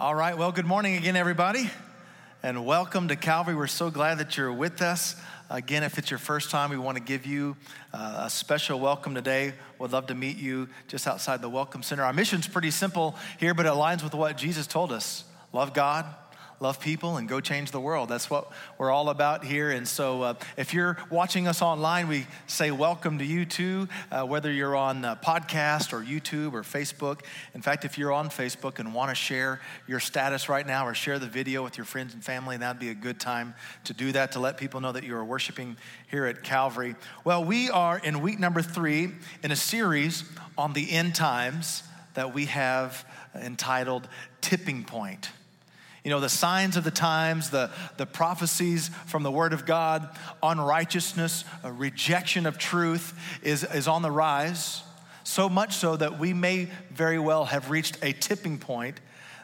All right, well, good morning again, everybody, and welcome to Calvary. We're so glad that you're with us. Again, if it's your first time, we want to give you uh, a special welcome today. We'd love to meet you just outside the Welcome Center. Our mission's pretty simple here, but it aligns with what Jesus told us love God, love people and go change the world. That's what we're all about here. And so, uh, if you're watching us online, we say welcome to you too, uh, whether you're on podcast or YouTube or Facebook. In fact, if you're on Facebook and want to share your status right now or share the video with your friends and family, that'd be a good time to do that to let people know that you are worshiping here at Calvary. Well, we are in week number three in a series on the end times that we have entitled Tipping Point. You know, the signs of the times, the, the prophecies from the Word of God, unrighteousness, rejection of truth is, is on the rise. So much so that we may very well have reached a tipping point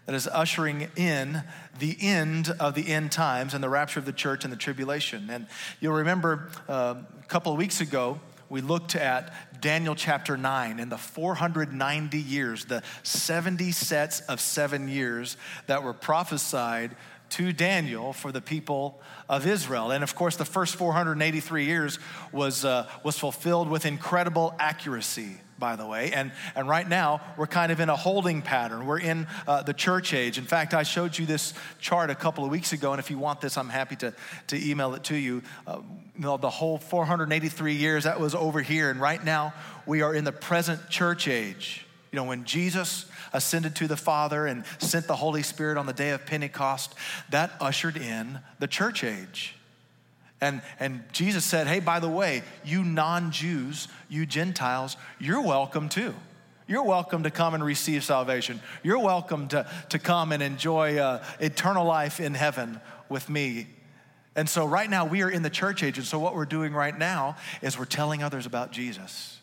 that is ushering in the end of the end times and the rapture of the church and the tribulation. And you'll remember uh, a couple of weeks ago, we looked at Daniel chapter 9 in the 490 years, the 70 sets of seven years that were prophesied to Daniel for the people of Israel. And of course, the first 483 years was, uh, was fulfilled with incredible accuracy by the way. And, and right now, we're kind of in a holding pattern. We're in uh, the church age. In fact, I showed you this chart a couple of weeks ago, and if you want this, I'm happy to, to email it to you. Uh, you know, the whole 483 years, that was over here. And right now, we are in the present church age. You know, when Jesus ascended to the Father and sent the Holy Spirit on the day of Pentecost, that ushered in the church age. And, and Jesus said, Hey, by the way, you non Jews, you Gentiles, you're welcome too. You're welcome to come and receive salvation. You're welcome to, to come and enjoy uh, eternal life in heaven with me. And so, right now, we are in the church age. And so, what we're doing right now is we're telling others about Jesus.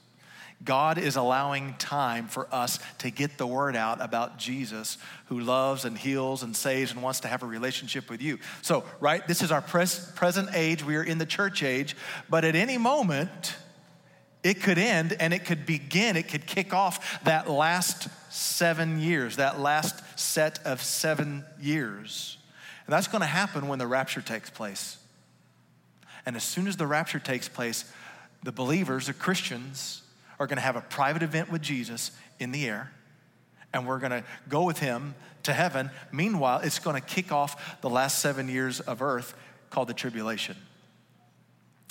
God is allowing time for us to get the word out about Jesus who loves and heals and saves and wants to have a relationship with you. So, right, this is our pres- present age. We are in the church age, but at any moment, it could end and it could begin, it could kick off that last seven years, that last set of seven years. And that's going to happen when the rapture takes place. And as soon as the rapture takes place, the believers, the Christians, are going to have a private event with Jesus in the air, and we're going to go with him to heaven. Meanwhile, it's going to kick off the last seven years of earth called the tribulation.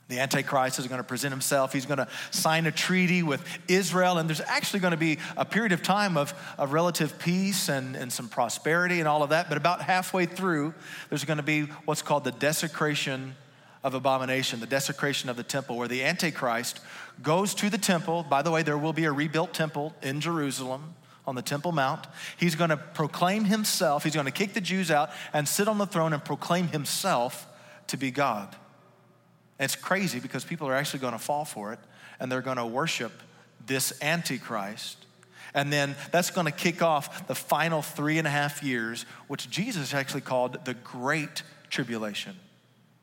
The Antichrist is going to present himself. He's going to sign a treaty with Israel. And there's actually going to be a period of time of, of relative peace and, and some prosperity and all of that. But about halfway through, there's going to be what's called the desecration of abomination, the desecration of the temple, where the Antichrist goes to the temple. By the way, there will be a rebuilt temple in Jerusalem on the Temple Mount. He's going to proclaim himself, he's going to kick the Jews out and sit on the throne and proclaim himself to be God. It's crazy because people are actually going to fall for it and they're going to worship this Antichrist. And then that's going to kick off the final three and a half years, which Jesus actually called the Great Tribulation.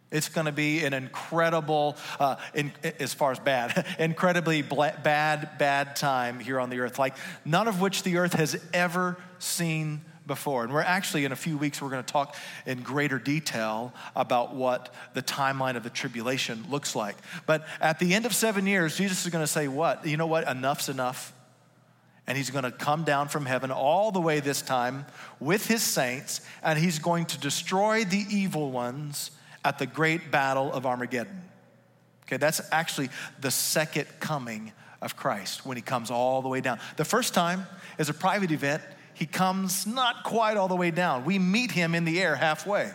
It's going to be an incredible, uh, in, as far as bad, incredibly bad, bad time here on the earth, like none of which the earth has ever seen before. And we're actually, in a few weeks, we're going to talk in greater detail about what the timeline of the tribulation looks like. But at the end of seven years, Jesus is going to say, What? You know what? Enough's enough. And he's going to come down from heaven all the way this time with his saints, and he's going to destroy the evil ones at the great battle of Armageddon. Okay, that's actually the second coming of Christ when he comes all the way down. The first time is a private event. He comes not quite all the way down. We meet him in the air halfway.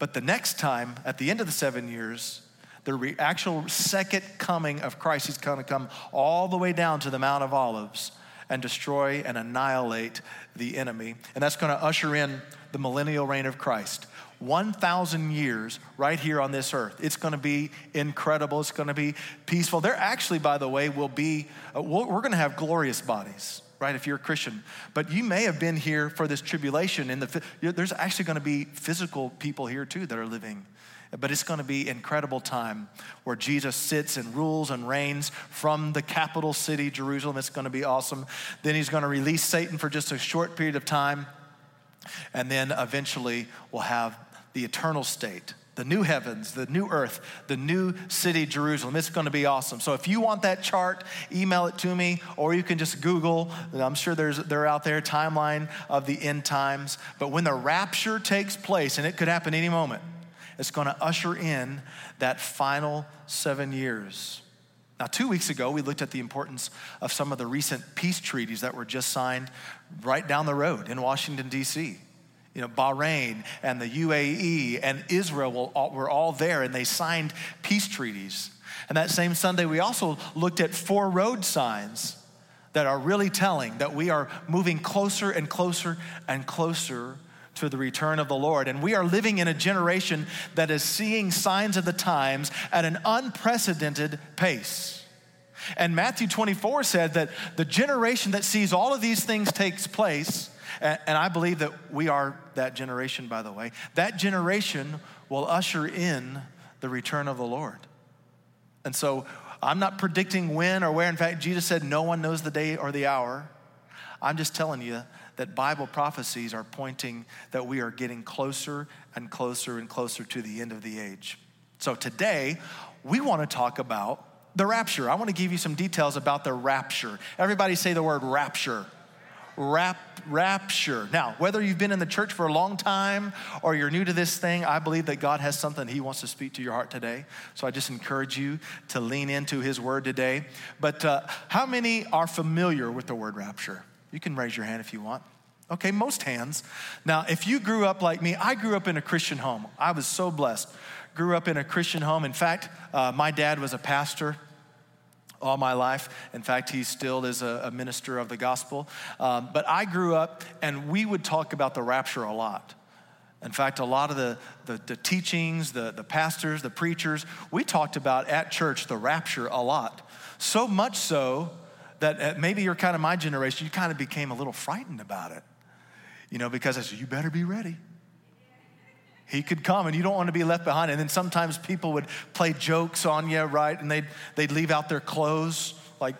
But the next time, at the end of the seven years, the re- actual second coming of Christ, he's going to come all the way down to the Mount of Olives and destroy and annihilate the enemy. And that's going to usher in the millennial reign of Christ. 1,000 years right here on this earth. It's going to be incredible. It's going to be peaceful. There actually, by the way, will be, uh, we're going to have glorious bodies, right, if you're a Christian. But you may have been here for this tribulation. And the, there's actually going to be physical people here too that are living. But it's going to be incredible time where Jesus sits and rules and reigns from the capital city, Jerusalem. It's going to be awesome. Then he's going to release Satan for just a short period of time And then eventually we'll have the eternal state, the new heavens, the new earth, the new city, Jerusalem. It's going to be awesome. So if you want that chart, email it to me, or you can just Google. I'm sure there's they're out there timeline of the end times. But when the rapture takes place, and it could happen any moment, it's going to usher in that final seven years. Now, two weeks ago, we looked at the importance of some of the recent peace treaties that were just signed right down the road in Washington, D.C you know, Bahrain and the UAE and Israel were all there and they signed peace treaties. And that same Sunday, we also looked at four road signs that are really telling that we are moving closer and closer and closer to the return of the Lord. And we are living in a generation that is seeing signs of the times at an unprecedented pace. And Matthew 24 said that the generation that sees all of these things takes place and I believe that we are that generation, by the way. That generation will usher in the return of the Lord. And so I'm not predicting when or where. In fact, Jesus said, No one knows the day or the hour. I'm just telling you that Bible prophecies are pointing that we are getting closer and closer and closer to the end of the age. So today, we want to talk about the rapture. I want to give you some details about the rapture. Everybody say the word rapture rap, rapture. Now, whether you've been in the church for a long time or you're new to this thing, I believe that God has something He wants to speak to your heart today. So I just encourage you to lean into His word today. But uh, how many are familiar with the word rapture? You can raise your hand if you want. Okay, most hands. Now, if you grew up like me, I grew up in a Christian home. I was so blessed. Grew up in a Christian home. In fact, uh, my dad was a pastor all my life. In fact, he still is a, a minister of the gospel. Um, but I grew up and we would talk about the rapture a lot. In fact, a lot of the, the, the, teachings, the, the pastors, the preachers, we talked about at church the rapture a lot. So much so that uh, maybe you're kind of my generation, you kind of became a little frightened about it. You know, because I said, you better be ready. He could come and you don't want to be left behind. And then sometimes people would play jokes on you, right? And they'd, they'd leave out their clothes, like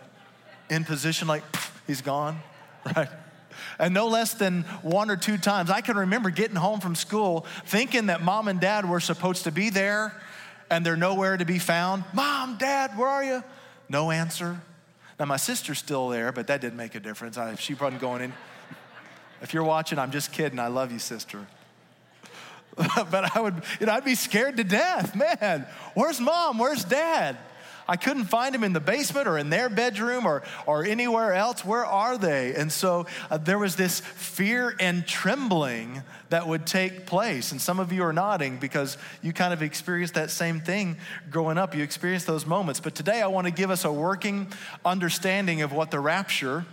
in position, like he's gone, right? And no less than one or two times, I can remember getting home from school thinking that mom and dad were supposed to be there and they're nowhere to be found. Mom, dad, where are you? No answer. Now, my sister's still there, but that didn't make a difference. I, she wasn't going in. If you're watching, I'm just kidding. I love you, sister. but I would, you know, I'd be scared to death. Man, where's mom? Where's dad? I couldn't find them in the basement or in their bedroom or, or anywhere else. Where are they? And so uh, there was this fear and trembling that would take place. And some of you are nodding because you kind of experienced that same thing growing up. You experienced those moments. But today I want to give us a working understanding of what the rapture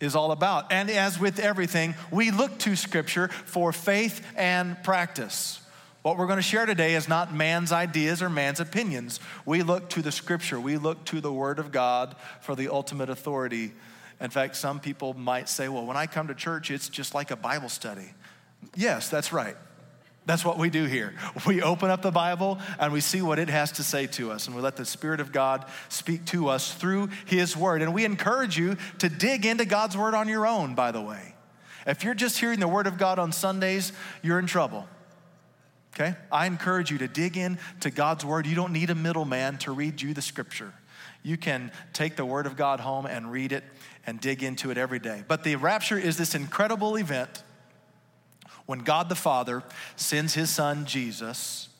is all about. And as with everything, we look to Scripture for faith and practice. What we're going to share today is not man's ideas or man's opinions. We look to the Scripture, we look to the Word of God for the ultimate authority. In fact, some people might say, well, when I come to church, it's just like a Bible study. Yes, that's right. That's what we do here. We open up the Bible and we see what it has to say to us, and we let the Spirit of God speak to us through His Word. And we encourage you to dig into God's Word on your own, by the way. If you're just hearing the Word of God on Sundays, you're in trouble. Okay? I encourage you to dig in to God's Word. You don't need a middleman to read you the Scripture. You can take the Word of God home and read it and dig into it every day. But the rapture is this incredible event when God the Father sends his son Jesus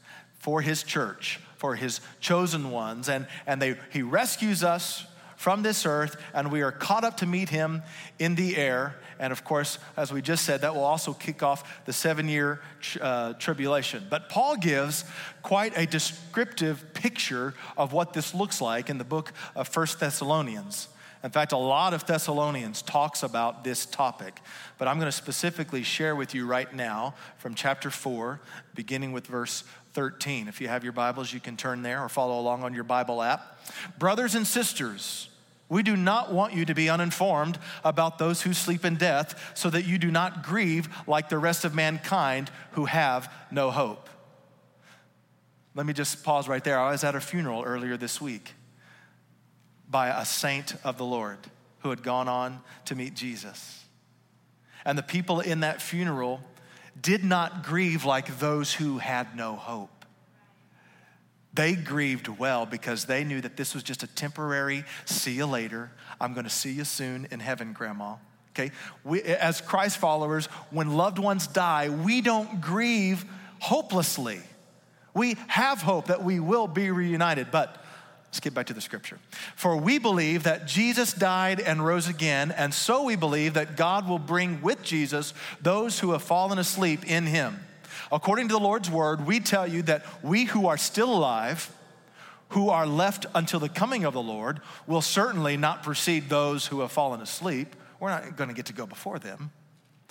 for his church, for his chosen ones, and, and they, he rescues us from this earth, and we are caught up to meet him in the air. And of course, as we just said, that will also kick off the seven year uh, tribulation. But Paul gives quite a descriptive picture of what this looks like in the book of First Thessalonians. In fact, a lot of Thessalonians talks about this topic, but I'm going to specifically share with you right now from chapter 4, beginning with verse 13. If you have your Bibles, you can turn there or follow along on your Bible app. Brothers and sisters, we do not want you to be uninformed about those who sleep in death, so that you do not grieve like the rest of mankind who have no hope. Let me just pause right there. I was at a funeral earlier this week by a saint of the Lord who had gone on to meet Jesus. And the people in that funeral did not grieve like those who had no hope. They grieved well because they knew that this was just a temporary see you later. I'm going to see you soon in heaven, Grandma. Okay? We, as Christ followers, when loved ones die, we don't grieve hopelessly. We have hope that we will be reunited, but let's get back to the scripture. For we believe that Jesus died and rose again, and so we believe that God will bring with Jesus those who have fallen asleep in him. According to the Lord's word, we tell you that we who are still alive, who are left until the coming of the Lord, will certainly not precede those who have fallen asleep. We're not going to get to go before them.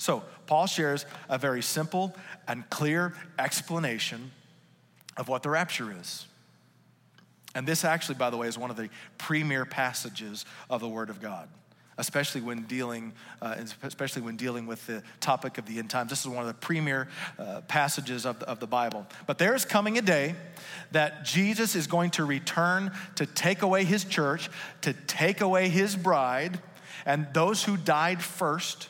So, Paul shares a very simple and clear explanation of what the rapture is. And this, actually, by the way, is one of the premier passages of the Word of God especially when dealing, uh, especially when dealing with the topic of the end times. This is one of the premier uh, passages of the, of the Bible. But there is coming a day that Jesus is going to return to take away his church, to take away his bride, and those who died first.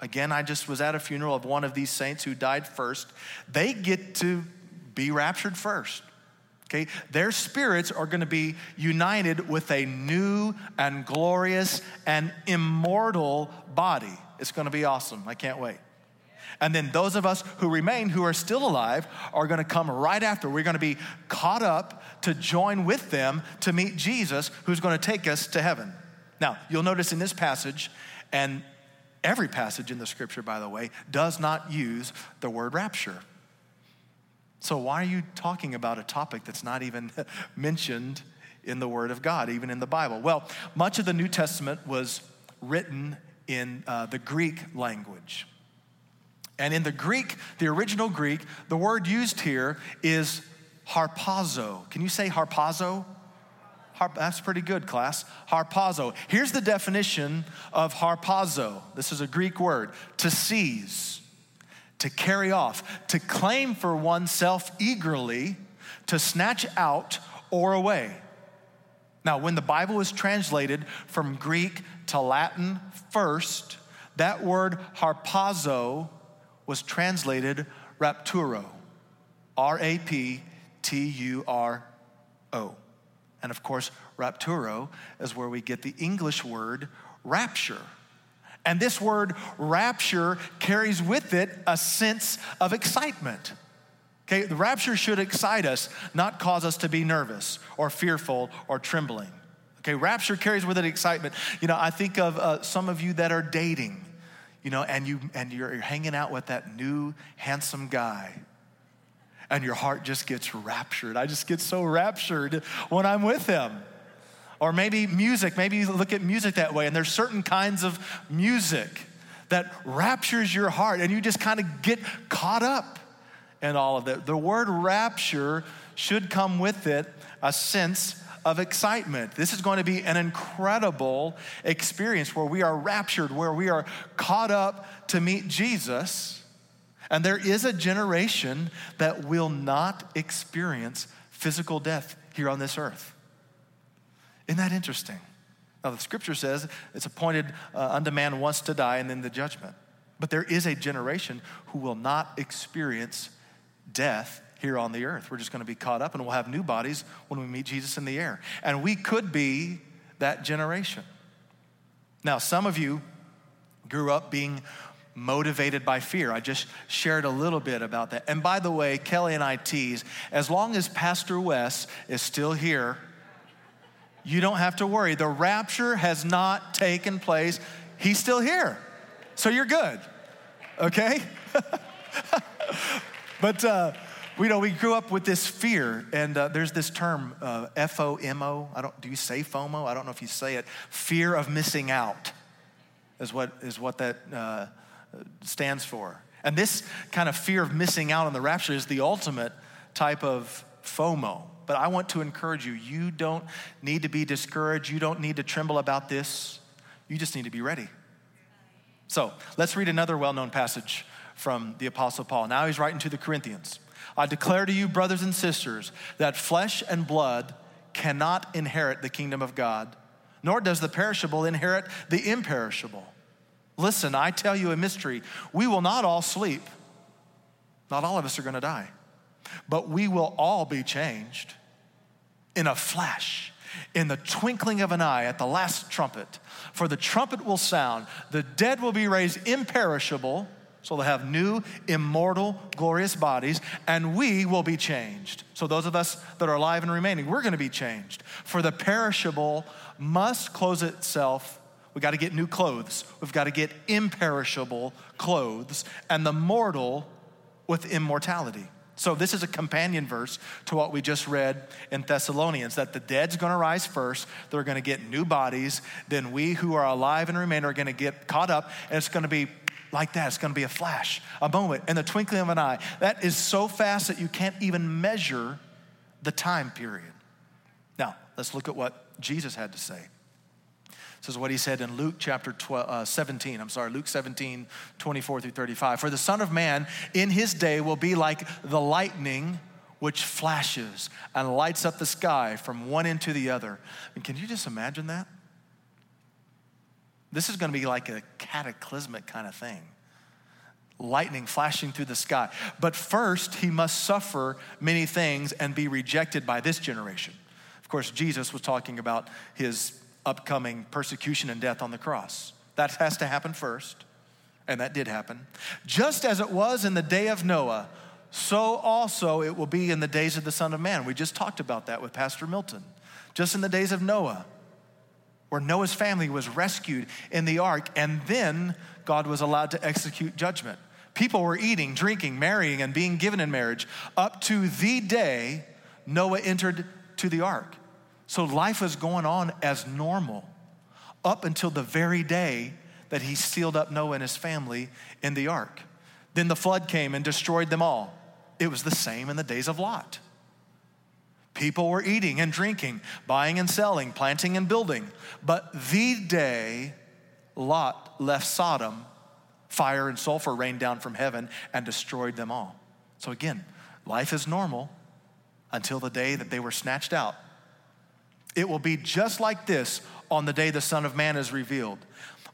Again, I just was at a funeral of one of these saints who died first. They get to be raptured first. Okay, their spirits are going to be united with a new and glorious and immortal body. It's going to be awesome. I can't wait. And then those of us who remain, who are still alive, are going to come right after. We're going to be caught up to join with them to meet Jesus, who's going to take us to heaven. Now, you'll notice in this passage, and every passage in the scripture, by the way, does not use the word rapture. So, why are you talking about a topic that's not even mentioned in the Word of God, even in the Bible? Well, much of the New Testament was written in uh, the Greek language. And in the Greek, the original Greek, the word used here is harpazo. Can you say harpazo? Harp, that's pretty good, class. Harpazo. Here's the definition of harpazo. This is a Greek word to seize to carry off, to claim for oneself eagerly, to snatch out or away. Now, when the Bible was translated from Greek to Latin first, that word harpazo was translated rapturo, R A P T U R O. And of course, rapturo is where we get the English word rapture. And this word rapture carries with it a sense of excitement. Okay, the rapture should excite us, not cause us to be nervous or fearful or trembling. Okay, rapture carries with it excitement. You know, I think of uh, some of you that are dating, you know, and you and you're, you're hanging out with that new handsome guy, and your heart just gets raptured. I just get so raptured when I'm with him. Or maybe music, maybe you look at music that way, and there's certain kinds of music that raptures your heart, and you just kind of get caught up in all of it. The word rapture should come with it a sense of excitement. This is going to be an incredible experience where we are raptured, where we are caught up to meet Jesus. And there is a generation that will not experience physical death here on this earth. Isn't that interesting? Now, the scripture says it's appointed uh, unto man once to die and then the judgment. But there is a generation who will not experience death here on the earth. We're just going to be caught up and we'll have new bodies when we meet Jesus in the air. And we could be that generation. Now, some of you grew up being motivated by fear. I just shared a little bit about that. And by the way, Kelly and I tease as long as Pastor Wes is still here, you don't have to worry. The rapture has not taken place. He's still here. So you're good. Okay? but, uh, we know we grew up with this fear, and uh, there's this term, uh, F O M O. I don't. Do you say FOMO? I don't know if you say it. Fear of missing out is what is what that uh, stands for. And this kind of fear of missing out on the rapture is the ultimate type of FOMO. But I want to encourage you you don't need to be discouraged, you don't need to tremble about this, you just need to be ready. So let's read another well known passage from the Apostle Paul. Now he's writing to the Corinthians. I declare to you, brothers and sisters, that flesh and blood cannot inherit the kingdom of God, nor does the perishable inherit the imperishable. Listen, I tell you a mystery. We will not all sleep. Not all of us are going to die, but we will all be changed in a flash, in the twinkling of an eye, at the last trumpet. For the trumpet will sound, the dead will be raised imperishable so they'll have new, immortal, glorious bodies, and we will be changed. So, those of us that are alive and remaining, we're gonna be changed. For the perishable must close itself. We gotta get new clothes. We've gotta get imperishable clothes, and the mortal with immortality. So, this is a companion verse to what we just read in Thessalonians that the dead's gonna rise first, they're gonna get new bodies, then we who are alive and remain are gonna get caught up, and it's gonna be like that. It's going to be a flash, a moment, in the twinkling of an eye. That is so fast that you can't even measure the time period. Now, let's look at what Jesus had to say. This is what he said in Luke chapter 12, uh, 17. I'm sorry, Luke 17, 24 through 35. For the Son of Man in his day will be like the lightning which flashes and lights up the sky from one end to the other. And can you just imagine that? This is going to be like a cataclysmic kind of thing lightning flashing through the sky. But first, he must suffer many things and be rejected by this generation. Of course, Jesus was talking about his upcoming persecution and death on the cross. That has to happen first, and that did happen. Just as it was in the day of Noah, so also it will be in the days of the Son of Man. We just talked about that with Pastor Milton. Just in the days of Noah, where Noah's family was rescued in the ark, and then God was allowed to execute judgment. People were eating, drinking, marrying, and being given in marriage up to the day Noah entered to the ark. So life was going on as normal up until the very day that he sealed up Noah and his family in the ark. Then the flood came and destroyed them all. It was the same in the days of Lot. People were eating and drinking, buying and selling, planting and building. But the day Lot left Sodom, fire and sulfur rained down from heaven and destroyed them all. So again, life is normal until the day that they were snatched out. It will be just like this on the day the Son of Man is revealed.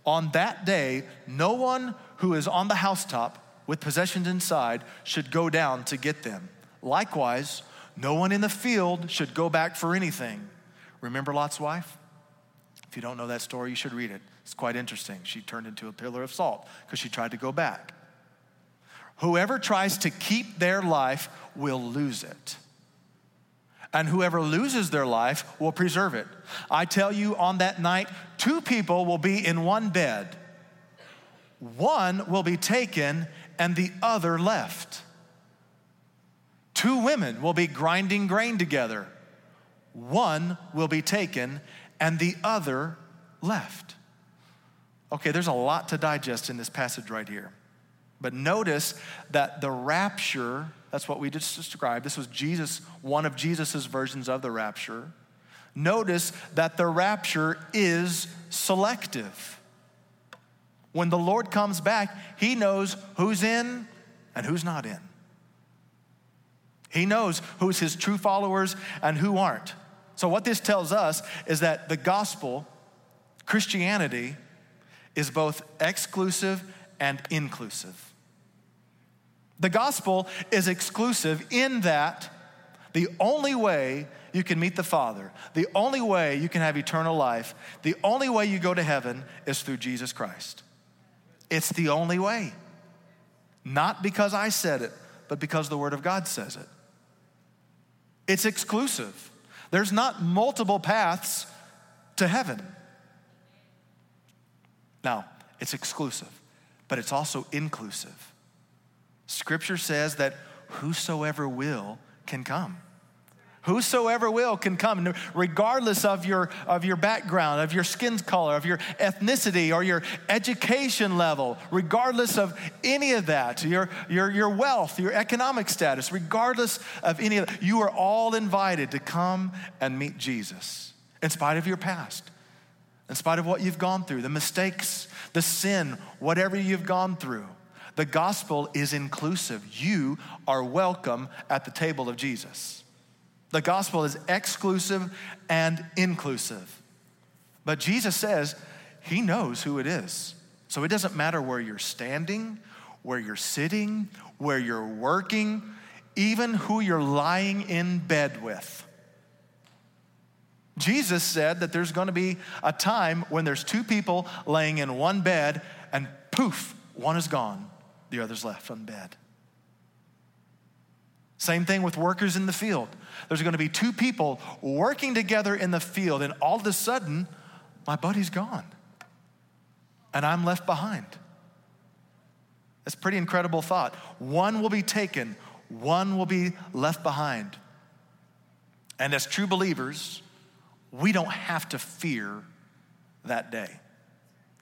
On that day, no one who is on the housetop with possessions inside should go down to get them. Likewise, no one in the field should go back for anything. Remember Lot's wife? If you don't know that story, you should read it. It's quite interesting. She turned into a pillar of salt because she tried to go back. Whoever tries to keep their life will lose it. And whoever loses their life will preserve it. I tell you, on that night, two people will be in one bed. One will be taken and the other left. Two women will be grinding grain together. One will be taken and the other left. Okay, there's a lot to digest in this passage right here. But notice that the rapture, that's what we just described. This was Jesus, one of Jesus's versions of the rapture. Notice that the rapture is selective. When the Lord comes back, he knows who's in and who's not in. He knows who's his true followers and who aren't. So, what this tells us is that the gospel, Christianity, is both exclusive and inclusive. The gospel is exclusive in that the only way you can meet the Father, the only way you can have eternal life, the only way you go to heaven is through Jesus Christ. It's the only way. Not because I said it, but because the Word of God says it. It's exclusive. There's not multiple paths to heaven. Now, it's exclusive, but it's also inclusive. Scripture says that whosoever will can come. Whosoever will can come, regardless of your, of your background, of your skin color, of your ethnicity, or your education level, regardless of any of that, your, your, your wealth, your economic status, regardless of any of that, you are all invited to come and meet Jesus in spite of your past, in spite of what you've gone through, the mistakes, the sin, whatever you've gone through. The gospel is inclusive. You are welcome at the table of Jesus. The gospel is exclusive and inclusive. But Jesus says he knows who it is. So it doesn't matter where you're standing, where you're sitting, where you're working, even who you're lying in bed with. Jesus said that there's going to be a time when there's two people laying in one bed and poof, one is gone, the other's left on bed. Same thing with workers in the field. There's going to be two people working together in the field, and all of a sudden, my buddy's gone. And I'm left behind. That's pretty incredible thought. One will be taken, one will be left behind. And as true believers, we don't have to fear that day.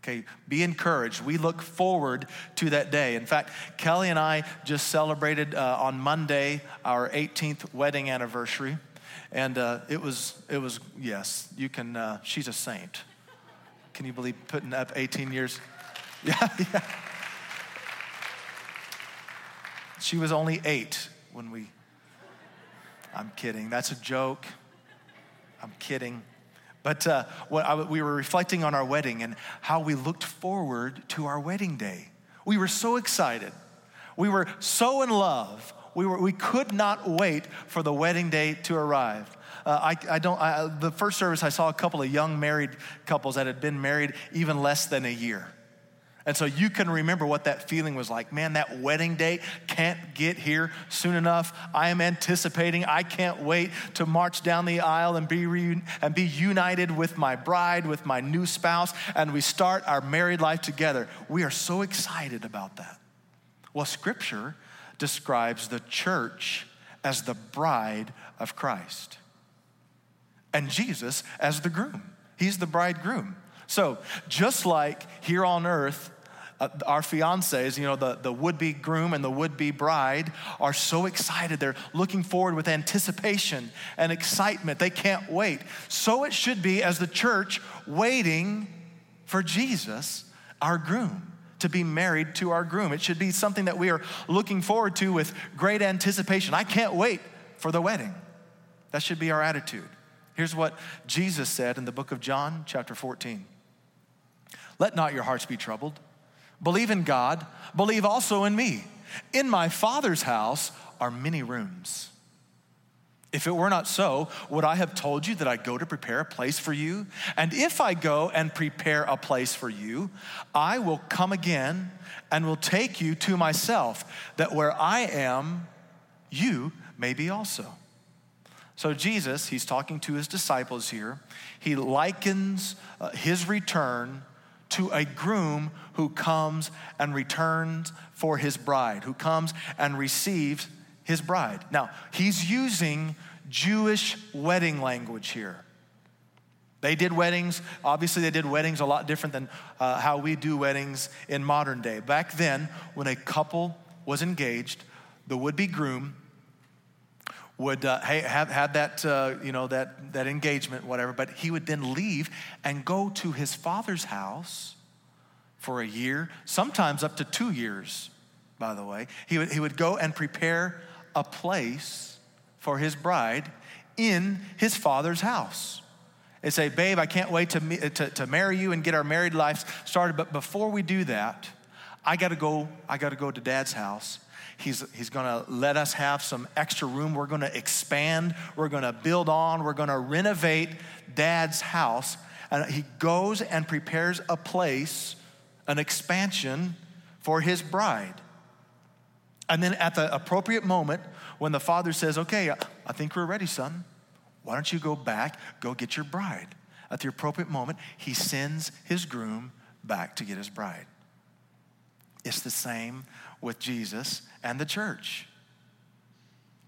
Okay, be encouraged. We look forward to that day. In fact, Kelly and I just celebrated uh, on Monday our 18th wedding anniversary, and uh, it was it was yes, you can. Uh, she's a saint. Can you believe putting up 18 years? Yeah, yeah. She was only eight when we. I'm kidding. That's a joke. I'm kidding. But uh, I, we were reflecting on our wedding and how we looked forward to our wedding day. We were so excited. We were so in love. We, were, we could not wait for the wedding day to arrive. Uh, I, I, don't, I, the first service, I saw a couple of young married couples that had been married even less than a year. And so you can remember what that feeling was like. Man, that wedding day can't get here soon enough. I am anticipating. I can't wait to march down the aisle and be, and be united with my bride, with my new spouse, and we start our married life together. We are so excited about that. Well, Scripture describes the church as the bride of Christ and Jesus as the groom. He's the bridegroom. So, just like here on earth, uh, our fiancés, you know, the, the would be groom and the would be bride are so excited. They're looking forward with anticipation and excitement. They can't wait. So it should be as the church waiting for Jesus, our groom, to be married to our groom. It should be something that we are looking forward to with great anticipation. I can't wait for the wedding. That should be our attitude. Here's what Jesus said in the book of John, chapter 14. Let not your hearts be troubled. Believe in God, believe also in me. In my Father's house are many rooms. If it were not so, would I have told you that I go to prepare a place for you? And if I go and prepare a place for you, I will come again and will take you to myself, that where I am, you may be also. So, Jesus, he's talking to his disciples here. He likens uh, his return to a groom who comes and returns for his bride, who comes and receives his bride. Now, he's using Jewish wedding language here. They did weddings, obviously, they did weddings a lot different than uh, how we do weddings in modern day. Back then, when a couple was engaged, the would be groom would uh, have, have that, uh, you know, that, that engagement, whatever, but he would then leave and go to his father's house for a year, sometimes up to two years, by the way. He would, he would go and prepare a place for his bride in his father's house. And say, babe, I can't wait to, to, to marry you and get our married life started, but before we do that, I gotta go, I gotta go to dad's house He's, he's going to let us have some extra room. We're going to expand. We're going to build on. We're going to renovate dad's house. And he goes and prepares a place, an expansion for his bride. And then at the appropriate moment, when the father says, Okay, I think we're ready, son, why don't you go back, go get your bride? At the appropriate moment, he sends his groom back to get his bride. It's the same with Jesus and the church.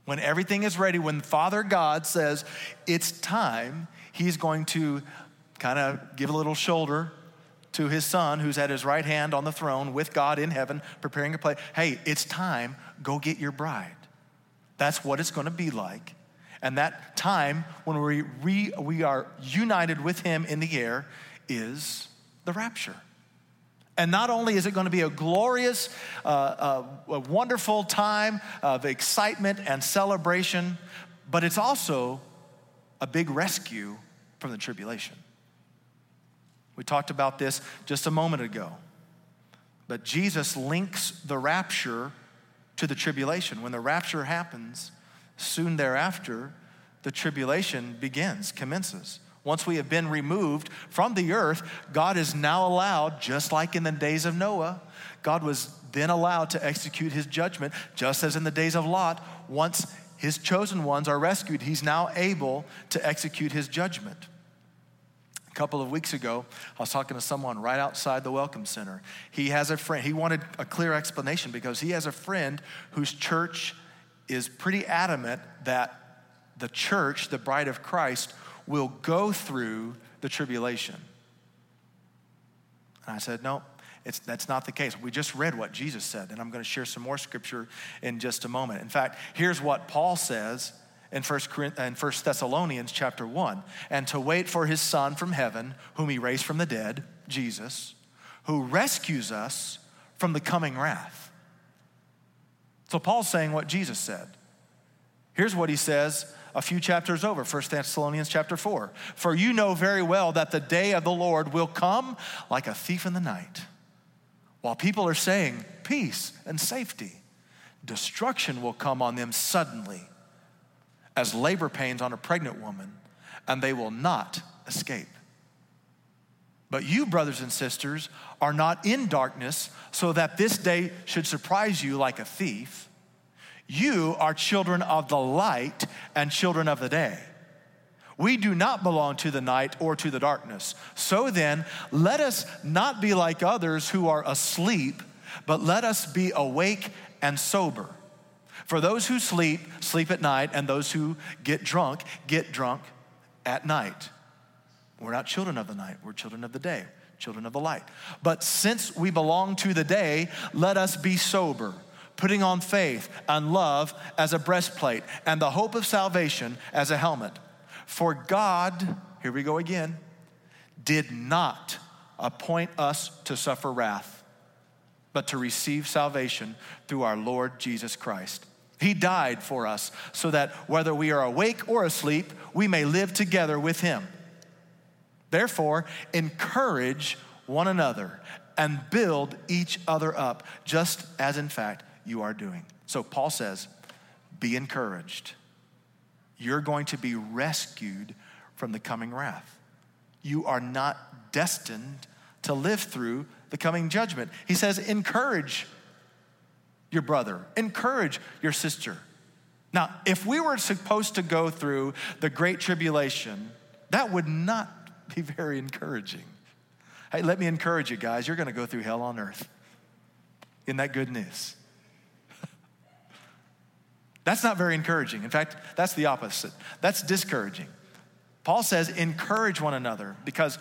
When everything is ready, when Father God says it's time, he's going to kind of give a little shoulder to his son who's at his right hand on the throne with God in heaven, preparing a place. Hey, it's time, go get your bride. That's what it's going to be like. And that time when we, re, we are united with him in the air is the rapture. And not only is it going to be a glorious, uh, uh, a wonderful time of excitement and celebration, but it's also a big rescue from the tribulation. We talked about this just a moment ago. But Jesus links the rapture to the tribulation. When the rapture happens, soon thereafter, the tribulation begins, commences. Once we have been removed from the earth, God is now allowed, just like in the days of Noah, God was then allowed to execute his judgment, just as in the days of Lot. Once his chosen ones are rescued, he's now able to execute his judgment. A couple of weeks ago, I was talking to someone right outside the Welcome Center. He has a friend, he wanted a clear explanation because he has a friend whose church is pretty adamant that the church, the bride of Christ, will go through the tribulation. And I said, No, it's, that's not the case. We just read what Jesus said, and I'm going to share some more scripture in just a moment. In fact, here's what Paul says in 1, in 1 Thessalonians chapter 1 and to wait for his Son from heaven, whom he raised from the dead, Jesus, who rescues us from the coming wrath. So Paul's saying what Jesus said. Here's what he says a few chapters over, 1 Thessalonians chapter 4. For you know very well that the day of the Lord will come like a thief in the night. While people are saying peace and safety, destruction will come on them suddenly as labor pains on a pregnant woman, and they will not escape. But you, brothers and sisters, are not in darkness so that this day should surprise you like a thief. You are children of the light and children of the day. We do not belong to the night or to the darkness. So then, let us not be like others who are asleep, but let us be awake and sober. For those who sleep, sleep at night, and those who get drunk, get drunk at night. We're not children of the night, we're children of the day, children of the light. But since we belong to the day, let us be sober putting on faith and love as a breastplate, and the hope of salvation as a helmet. For God, here we go again, did not appoint us to suffer wrath, but to receive salvation through our Lord Jesus Christ. He died for us so that whether we are awake or asleep, we may live together with Him. Therefore, encourage one another and build each other up, just as in fact you are doing. So Paul says, be encouraged. You're going to be rescued from the coming wrath. You are not destined to live through the coming judgment. He says, encourage your brother, encourage your sister. Now, if we were supposed to go through the Great Tribulation, that would not be very encouraging. Hey, let me encourage you guys, you're gonna go through hell on earth. Isn't that good news? That's not very encouraging. In fact, that's the opposite. That's discouraging. Paul says, encourage one another because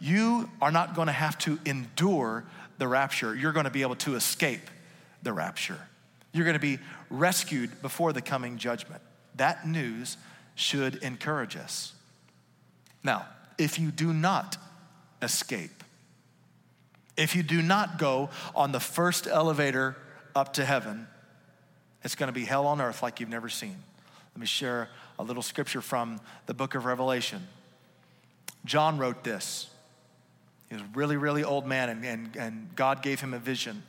you are not going to have to endure the rapture. You're going to be able to escape the rapture. You're going to be rescued before the coming judgment. That news should encourage us. Now, if you do not escape, if you do not go on the first elevator up to heaven, it's going to be hell on earth like you've never seen. Let me share a little scripture from the book of Revelation. John wrote this. He was a really, really old man, and, and, and God gave him a vision.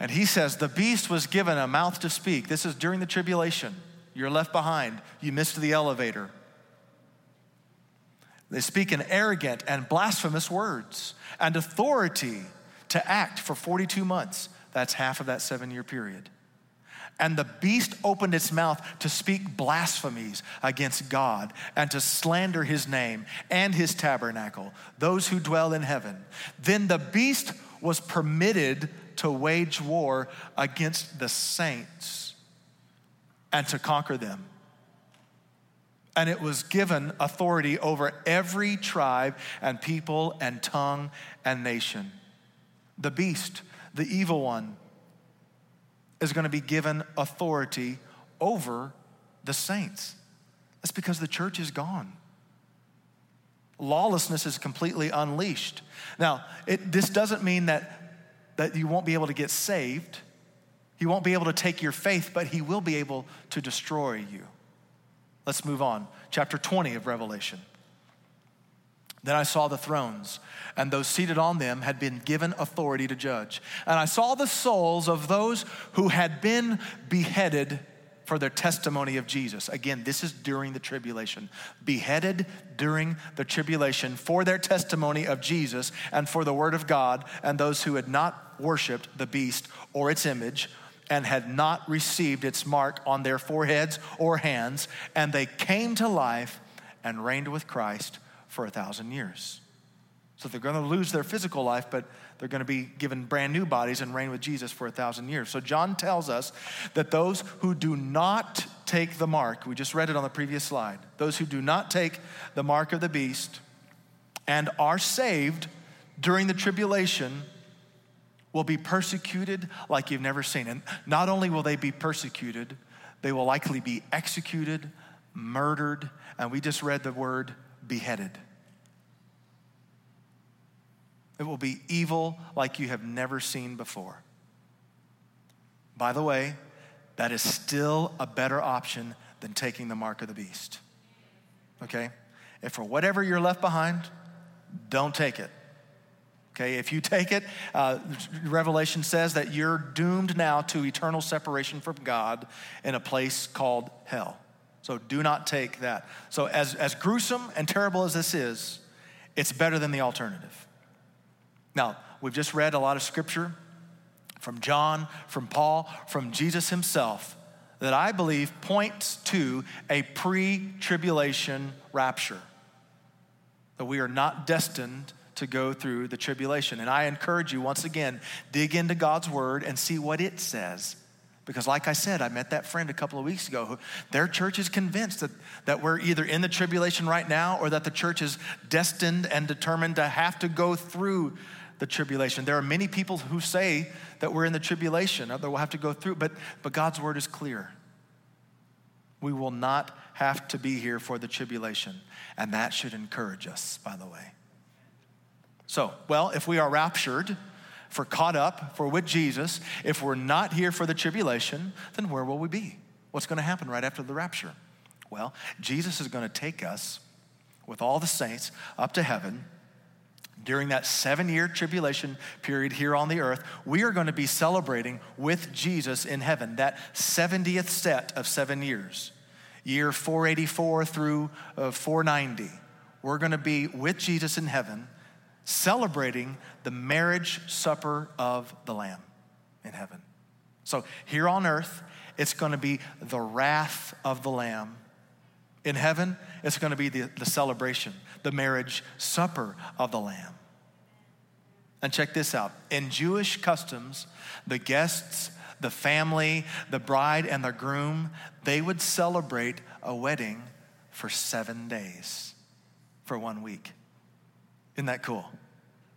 And he says, The beast was given a mouth to speak. This is during the tribulation. You're left behind. You missed the elevator. They speak in arrogant and blasphemous words and authority to act for 42 months. That's half of that seven year period. And the beast opened its mouth to speak blasphemies against God and to slander his name and his tabernacle, those who dwell in heaven. Then the beast was permitted to wage war against the saints and to conquer them. And it was given authority over every tribe and people and tongue and nation. The beast, the evil one, is going to be given authority over the saints. That's because the church is gone. Lawlessness is completely unleashed. Now, it, this doesn't mean that, that you won't be able to get saved. He won't be able to take your faith, but he will be able to destroy you. Let's move on. Chapter 20 of Revelation. Then I saw the thrones, and those seated on them had been given authority to judge. And I saw the souls of those who had been beheaded for their testimony of Jesus. Again, this is during the tribulation. Beheaded during the tribulation for their testimony of Jesus and for the word of God, and those who had not worshiped the beast or its image and had not received its mark on their foreheads or hands, and they came to life and reigned with Christ for a thousand years. So they're going to lose their physical life, but they're going to be given brand new bodies and reign with Jesus for a thousand years. So John tells us that those who do not take the mark, we just read it on the previous slide, those who do not take the mark of the beast and are saved during the tribulation will be persecuted like you've never seen. And not only will they be persecuted, they will likely be executed, murdered, and we just read the word beheaded. It will be evil like you have never seen before. By the way, that is still a better option than taking the mark of the beast. Okay? If for whatever you're left behind, don't take it. Okay, if you take it, uh, Revelation says that you're doomed now to eternal separation from God in a place called hell. So do not take that. So, as, as gruesome and terrible as this is, it's better than the alternative. Now, we've just read a lot of scripture from John, from Paul, from Jesus himself that I believe points to a pre tribulation rapture. That we are not destined to go through the tribulation. And I encourage you, once again, dig into God's word and see what it says. Because, like I said, I met that friend a couple of weeks ago. Who, their church is convinced that, that we're either in the tribulation right now or that the church is destined and determined to have to go through the tribulation. There are many people who say that we're in the tribulation, that we'll have to go through, but, but God's word is clear. We will not have to be here for the tribulation. And that should encourage us, by the way. So, well, if we are raptured, if we're caught up, if we're with Jesus, if we're not here for the tribulation, then where will we be? What's going to happen right after the rapture? Well, Jesus is going to take us with all the saints up to heaven during that seven year tribulation period here on the earth, we are going to be celebrating with Jesus in heaven, that 70th set of seven years, year 484 through uh, 490. We're going to be with Jesus in heaven celebrating the marriage supper of the Lamb in heaven. So here on earth, it's going to be the wrath of the Lamb. In heaven, it's going to be the, the celebration, the marriage supper of the Lamb. And check this out in Jewish customs, the guests, the family, the bride, and the groom, they would celebrate a wedding for seven days, for one week. Isn't that cool?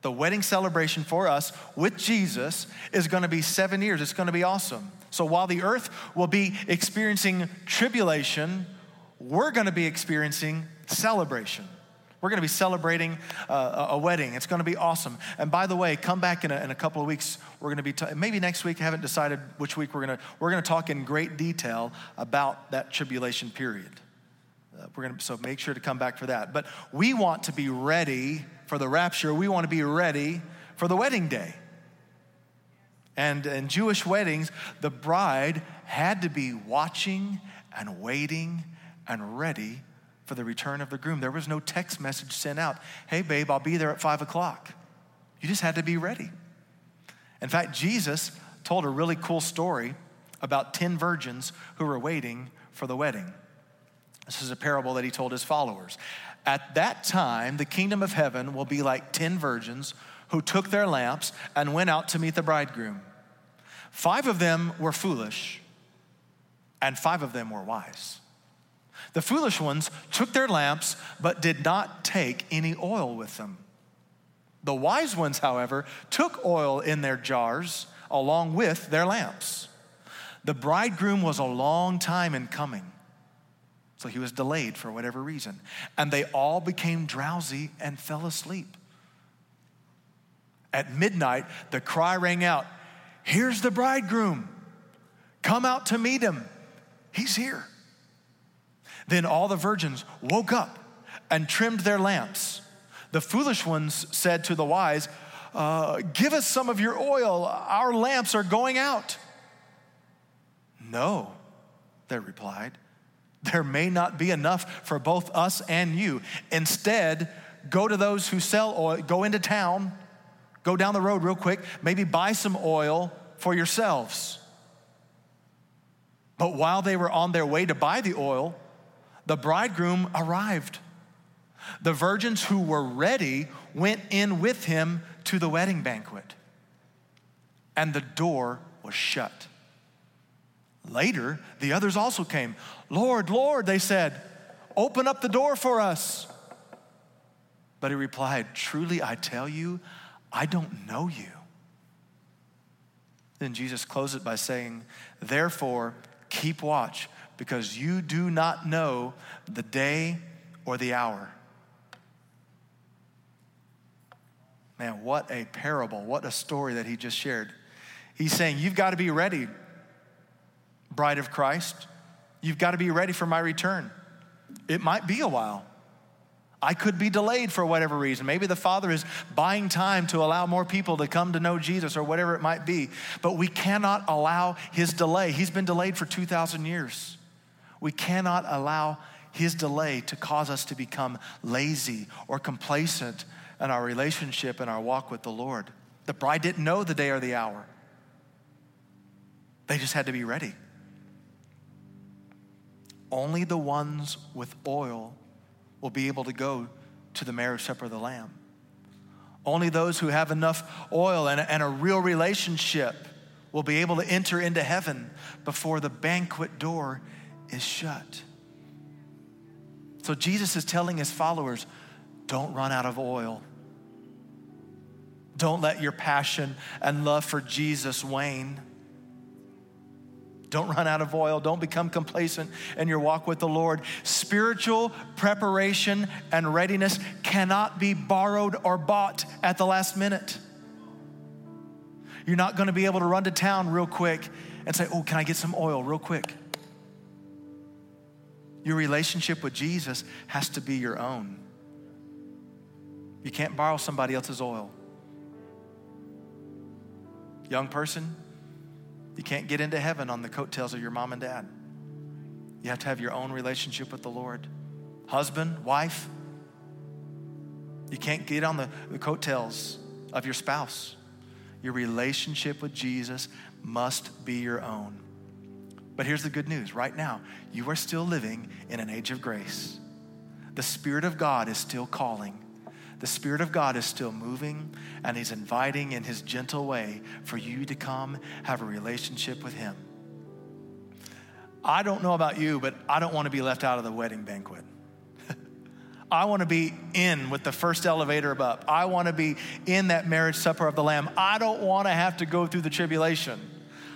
The wedding celebration for us with Jesus is going to be seven years. It's going to be awesome. So while the earth will be experiencing tribulation, we're going to be experiencing celebration. We're going to be celebrating uh, a wedding. It's going to be awesome. And by the way, come back in a, in a couple of weeks. We're going to be, t- maybe next week, I haven't decided which week we're going to, we're going to talk in great detail about that tribulation period. Uh, we're going to, so make sure to come back for that. But we want to be ready for the rapture. We want to be ready for the wedding day. And in Jewish weddings, the bride had to be watching and waiting and ready for the return of the groom. There was no text message sent out Hey, babe, I'll be there at five o'clock. You just had to be ready. In fact, Jesus told a really cool story about 10 virgins who were waiting for the wedding. This is a parable that he told his followers. At that time, the kingdom of heaven will be like 10 virgins who took their lamps and went out to meet the bridegroom. Five of them were foolish, and five of them were wise. The foolish ones took their lamps, but did not take any oil with them. The wise ones, however, took oil in their jars along with their lamps. The bridegroom was a long time in coming, so he was delayed for whatever reason. And they all became drowsy and fell asleep. At midnight, the cry rang out Here's the bridegroom. Come out to meet him. He's here. Then all the virgins woke up and trimmed their lamps. The foolish ones said to the wise, uh, Give us some of your oil. Our lamps are going out. No, they replied. There may not be enough for both us and you. Instead, go to those who sell oil, go into town, go down the road real quick, maybe buy some oil for yourselves. But while they were on their way to buy the oil, the bridegroom arrived. The virgins who were ready went in with him to the wedding banquet, and the door was shut. Later, the others also came. Lord, Lord, they said, open up the door for us. But he replied, Truly, I tell you, I don't know you. Then Jesus closed it by saying, Therefore, keep watch, because you do not know the day or the hour. Man, what a parable, what a story that he just shared. He's saying, You've got to be ready, bride of Christ. You've got to be ready for my return. It might be a while. I could be delayed for whatever reason. Maybe the Father is buying time to allow more people to come to know Jesus or whatever it might be. But we cannot allow his delay. He's been delayed for 2,000 years. We cannot allow his delay to cause us to become lazy or complacent in our relationship and our walk with the Lord. The bride didn't know the day or the hour, they just had to be ready. Only the ones with oil will be able to go to the marriage supper of the Lamb. Only those who have enough oil and, and a real relationship will be able to enter into heaven before the banquet door is shut. So Jesus is telling his followers don't run out of oil. Don't let your passion and love for Jesus wane. Don't run out of oil. Don't become complacent in your walk with the Lord. Spiritual preparation and readiness cannot be borrowed or bought at the last minute. You're not going to be able to run to town real quick and say, Oh, can I get some oil real quick? Your relationship with Jesus has to be your own. You can't borrow somebody else's oil. Young person, you can't get into heaven on the coattails of your mom and dad. You have to have your own relationship with the Lord. Husband, wife, you can't get on the, the coattails of your spouse. Your relationship with Jesus must be your own. But here's the good news right now, you are still living in an age of grace. The Spirit of God is still calling the Spirit of God is still moving and He's inviting in His gentle way for you to come have a relationship with Him. I don't know about you, but I don't want to be left out of the wedding banquet. I want to be in with the first elevator up. I want to be in that marriage supper of the Lamb. I don't want to have to go through the tribulation.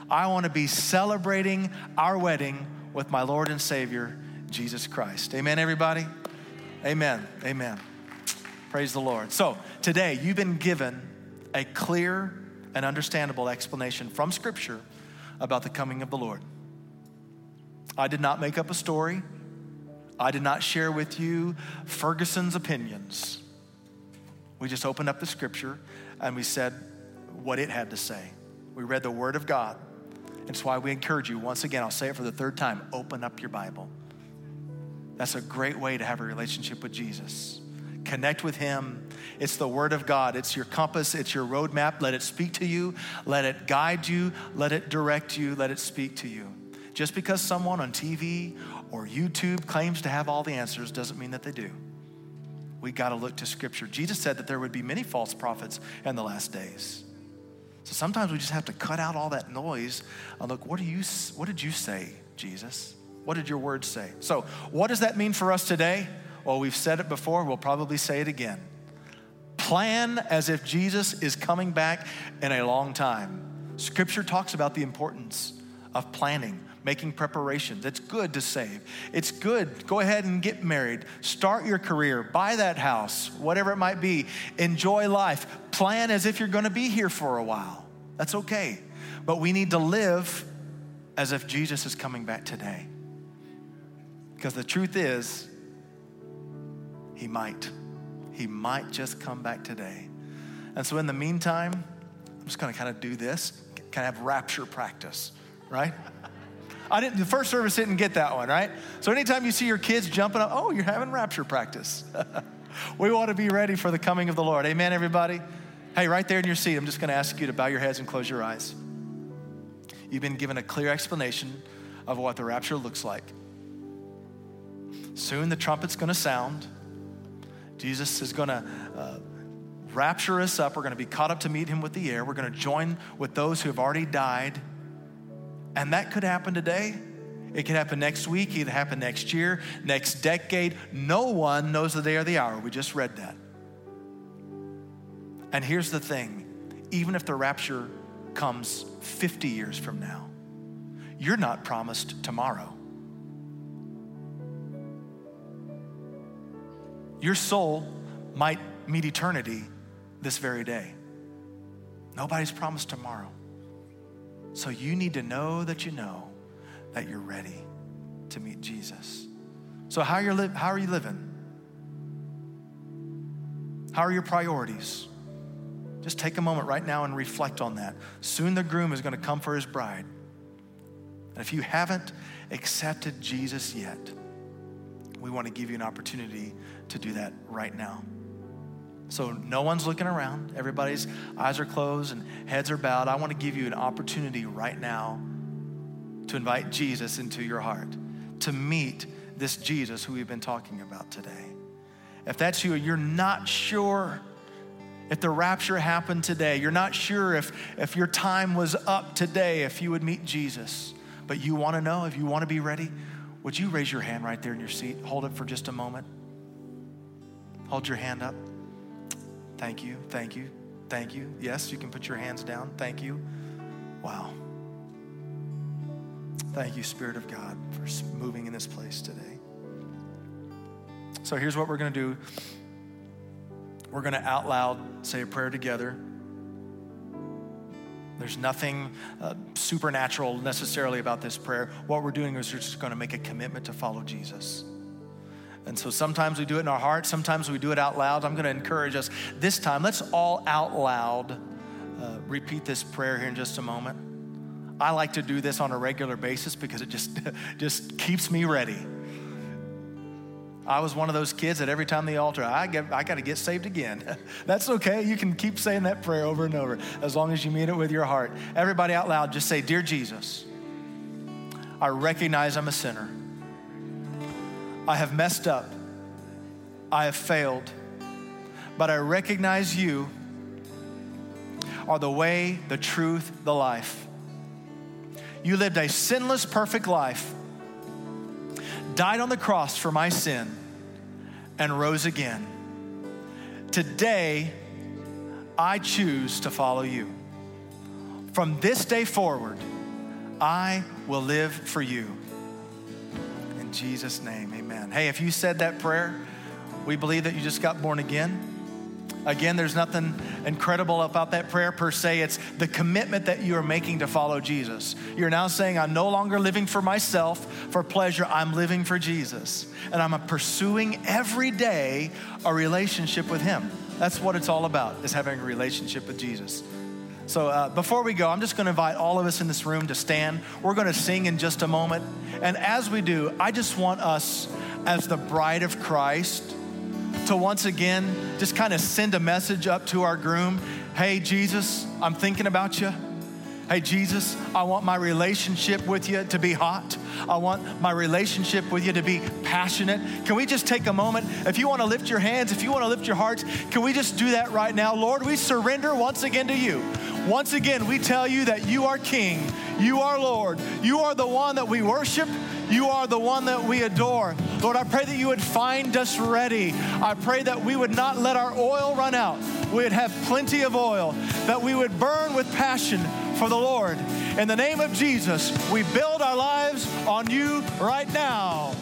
I want to be celebrating our wedding with my Lord and Savior, Jesus Christ. Amen, everybody? Amen. Amen. Praise the Lord. So, today you've been given a clear and understandable explanation from Scripture about the coming of the Lord. I did not make up a story. I did not share with you Ferguson's opinions. We just opened up the Scripture and we said what it had to say. We read the Word of God. It's why we encourage you, once again, I'll say it for the third time open up your Bible. That's a great way to have a relationship with Jesus. Connect with Him. It's the Word of God. It's your compass, it's your roadmap. Let it speak to you, let it guide you, let it direct you, let it speak to you. Just because someone on TV or YouTube claims to have all the answers doesn't mean that they do. We got to look to Scripture. Jesus said that there would be many false prophets in the last days. So sometimes we just have to cut out all that noise and look, what, do you, what did you say, Jesus? What did your words say? So, what does that mean for us today? Well, we've said it before, we'll probably say it again. Plan as if Jesus is coming back in a long time. Scripture talks about the importance of planning, making preparations. It's good to save. It's good. Go ahead and get married, start your career, buy that house, whatever it might be. Enjoy life. Plan as if you're going to be here for a while. That's okay. But we need to live as if Jesus is coming back today. Because the truth is, he might. He might just come back today. And so, in the meantime, I'm just going to kind of do this, kind of have rapture practice, right? I didn't, the first service didn't get that one, right? So, anytime you see your kids jumping up, oh, you're having rapture practice. we want to be ready for the coming of the Lord. Amen, everybody? Hey, right there in your seat, I'm just going to ask you to bow your heads and close your eyes. You've been given a clear explanation of what the rapture looks like. Soon the trumpet's going to sound. Jesus is going to uh, rapture us up. We're going to be caught up to meet him with the air. We're going to join with those who have already died. And that could happen today. It could happen next week. It could happen next year, next decade. No one knows the day or the hour. We just read that. And here's the thing even if the rapture comes 50 years from now, you're not promised tomorrow. Your soul might meet eternity this very day. Nobody's promised tomorrow. So you need to know that you know that you're ready to meet Jesus. So, how are you, li- how are you living? How are your priorities? Just take a moment right now and reflect on that. Soon the groom is going to come for his bride. And if you haven't accepted Jesus yet, we want to give you an opportunity to do that right now. So, no one's looking around. Everybody's eyes are closed and heads are bowed. I want to give you an opportunity right now to invite Jesus into your heart, to meet this Jesus who we've been talking about today. If that's you, you're not sure if the rapture happened today, you're not sure if, if your time was up today, if you would meet Jesus, but you want to know, if you want to be ready, would you raise your hand right there in your seat? Hold it for just a moment. Hold your hand up. Thank you, thank you, thank you. Yes, you can put your hands down. Thank you. Wow. Thank you, Spirit of God, for moving in this place today. So here's what we're going to do we're going to out loud say a prayer together. There's nothing uh, supernatural necessarily about this prayer. What we're doing is we're just going to make a commitment to follow Jesus. And so sometimes we do it in our heart, sometimes we do it out loud. I'm going to encourage us this time, let's all out loud uh, repeat this prayer here in just a moment. I like to do this on a regular basis because it just, just keeps me ready. I was one of those kids that every time the altar, I, get, I got to get saved again. That's okay. You can keep saying that prayer over and over as long as you mean it with your heart. Everybody out loud, just say, Dear Jesus, I recognize I'm a sinner. I have messed up. I have failed. But I recognize you are the way, the truth, the life. You lived a sinless, perfect life died on the cross for my sin, and rose again. Today, I choose to follow you. From this day forward, I will live for you. Jesus' name, amen. Hey, if you said that prayer, we believe that you just got born again. Again, there's nothing incredible about that prayer per se. It's the commitment that you are making to follow Jesus. You're now saying, I'm no longer living for myself, for pleasure. I'm living for Jesus. And I'm pursuing every day a relationship with Him. That's what it's all about, is having a relationship with Jesus. So uh, before we go, I'm just going to invite all of us in this room to stand. We're going to sing in just a moment. And as we do, I just want us, as the bride of Christ, to once again just kind of send a message up to our groom Hey, Jesus, I'm thinking about you. Hey, Jesus, I want my relationship with you to be hot. I want my relationship with you to be passionate. Can we just take a moment? If you want to lift your hands, if you want to lift your hearts, can we just do that right now? Lord, we surrender once again to you. Once again, we tell you that you are King, you are Lord, you are the one that we worship, you are the one that we adore. Lord, I pray that you would find us ready. I pray that we would not let our oil run out. We would have plenty of oil, that we would burn with passion for the Lord. In the name of Jesus, we build our lives on you right now.